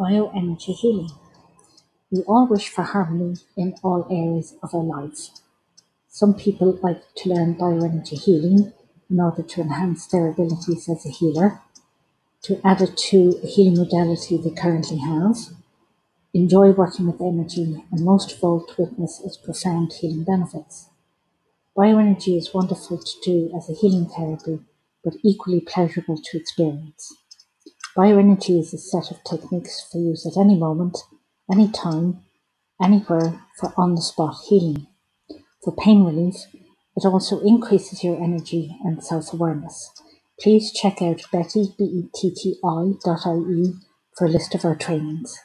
Bioenergy healing. We all wish for harmony in all areas of our lives. Some people like to learn bioenergy healing in order to enhance their abilities as a healer, to add it to a healing modality they currently have, enjoy working with energy, and most of all, to witness its profound healing benefits. Bioenergy is wonderful to do as a healing therapy, but equally pleasurable to experience. Bioenergy is a set of techniques for use at any moment, any time, anywhere for on the spot healing. For pain relief, it also increases your energy and self awareness. Please check out betty, B-E-T-T-I dot I-E for a list of our trainings.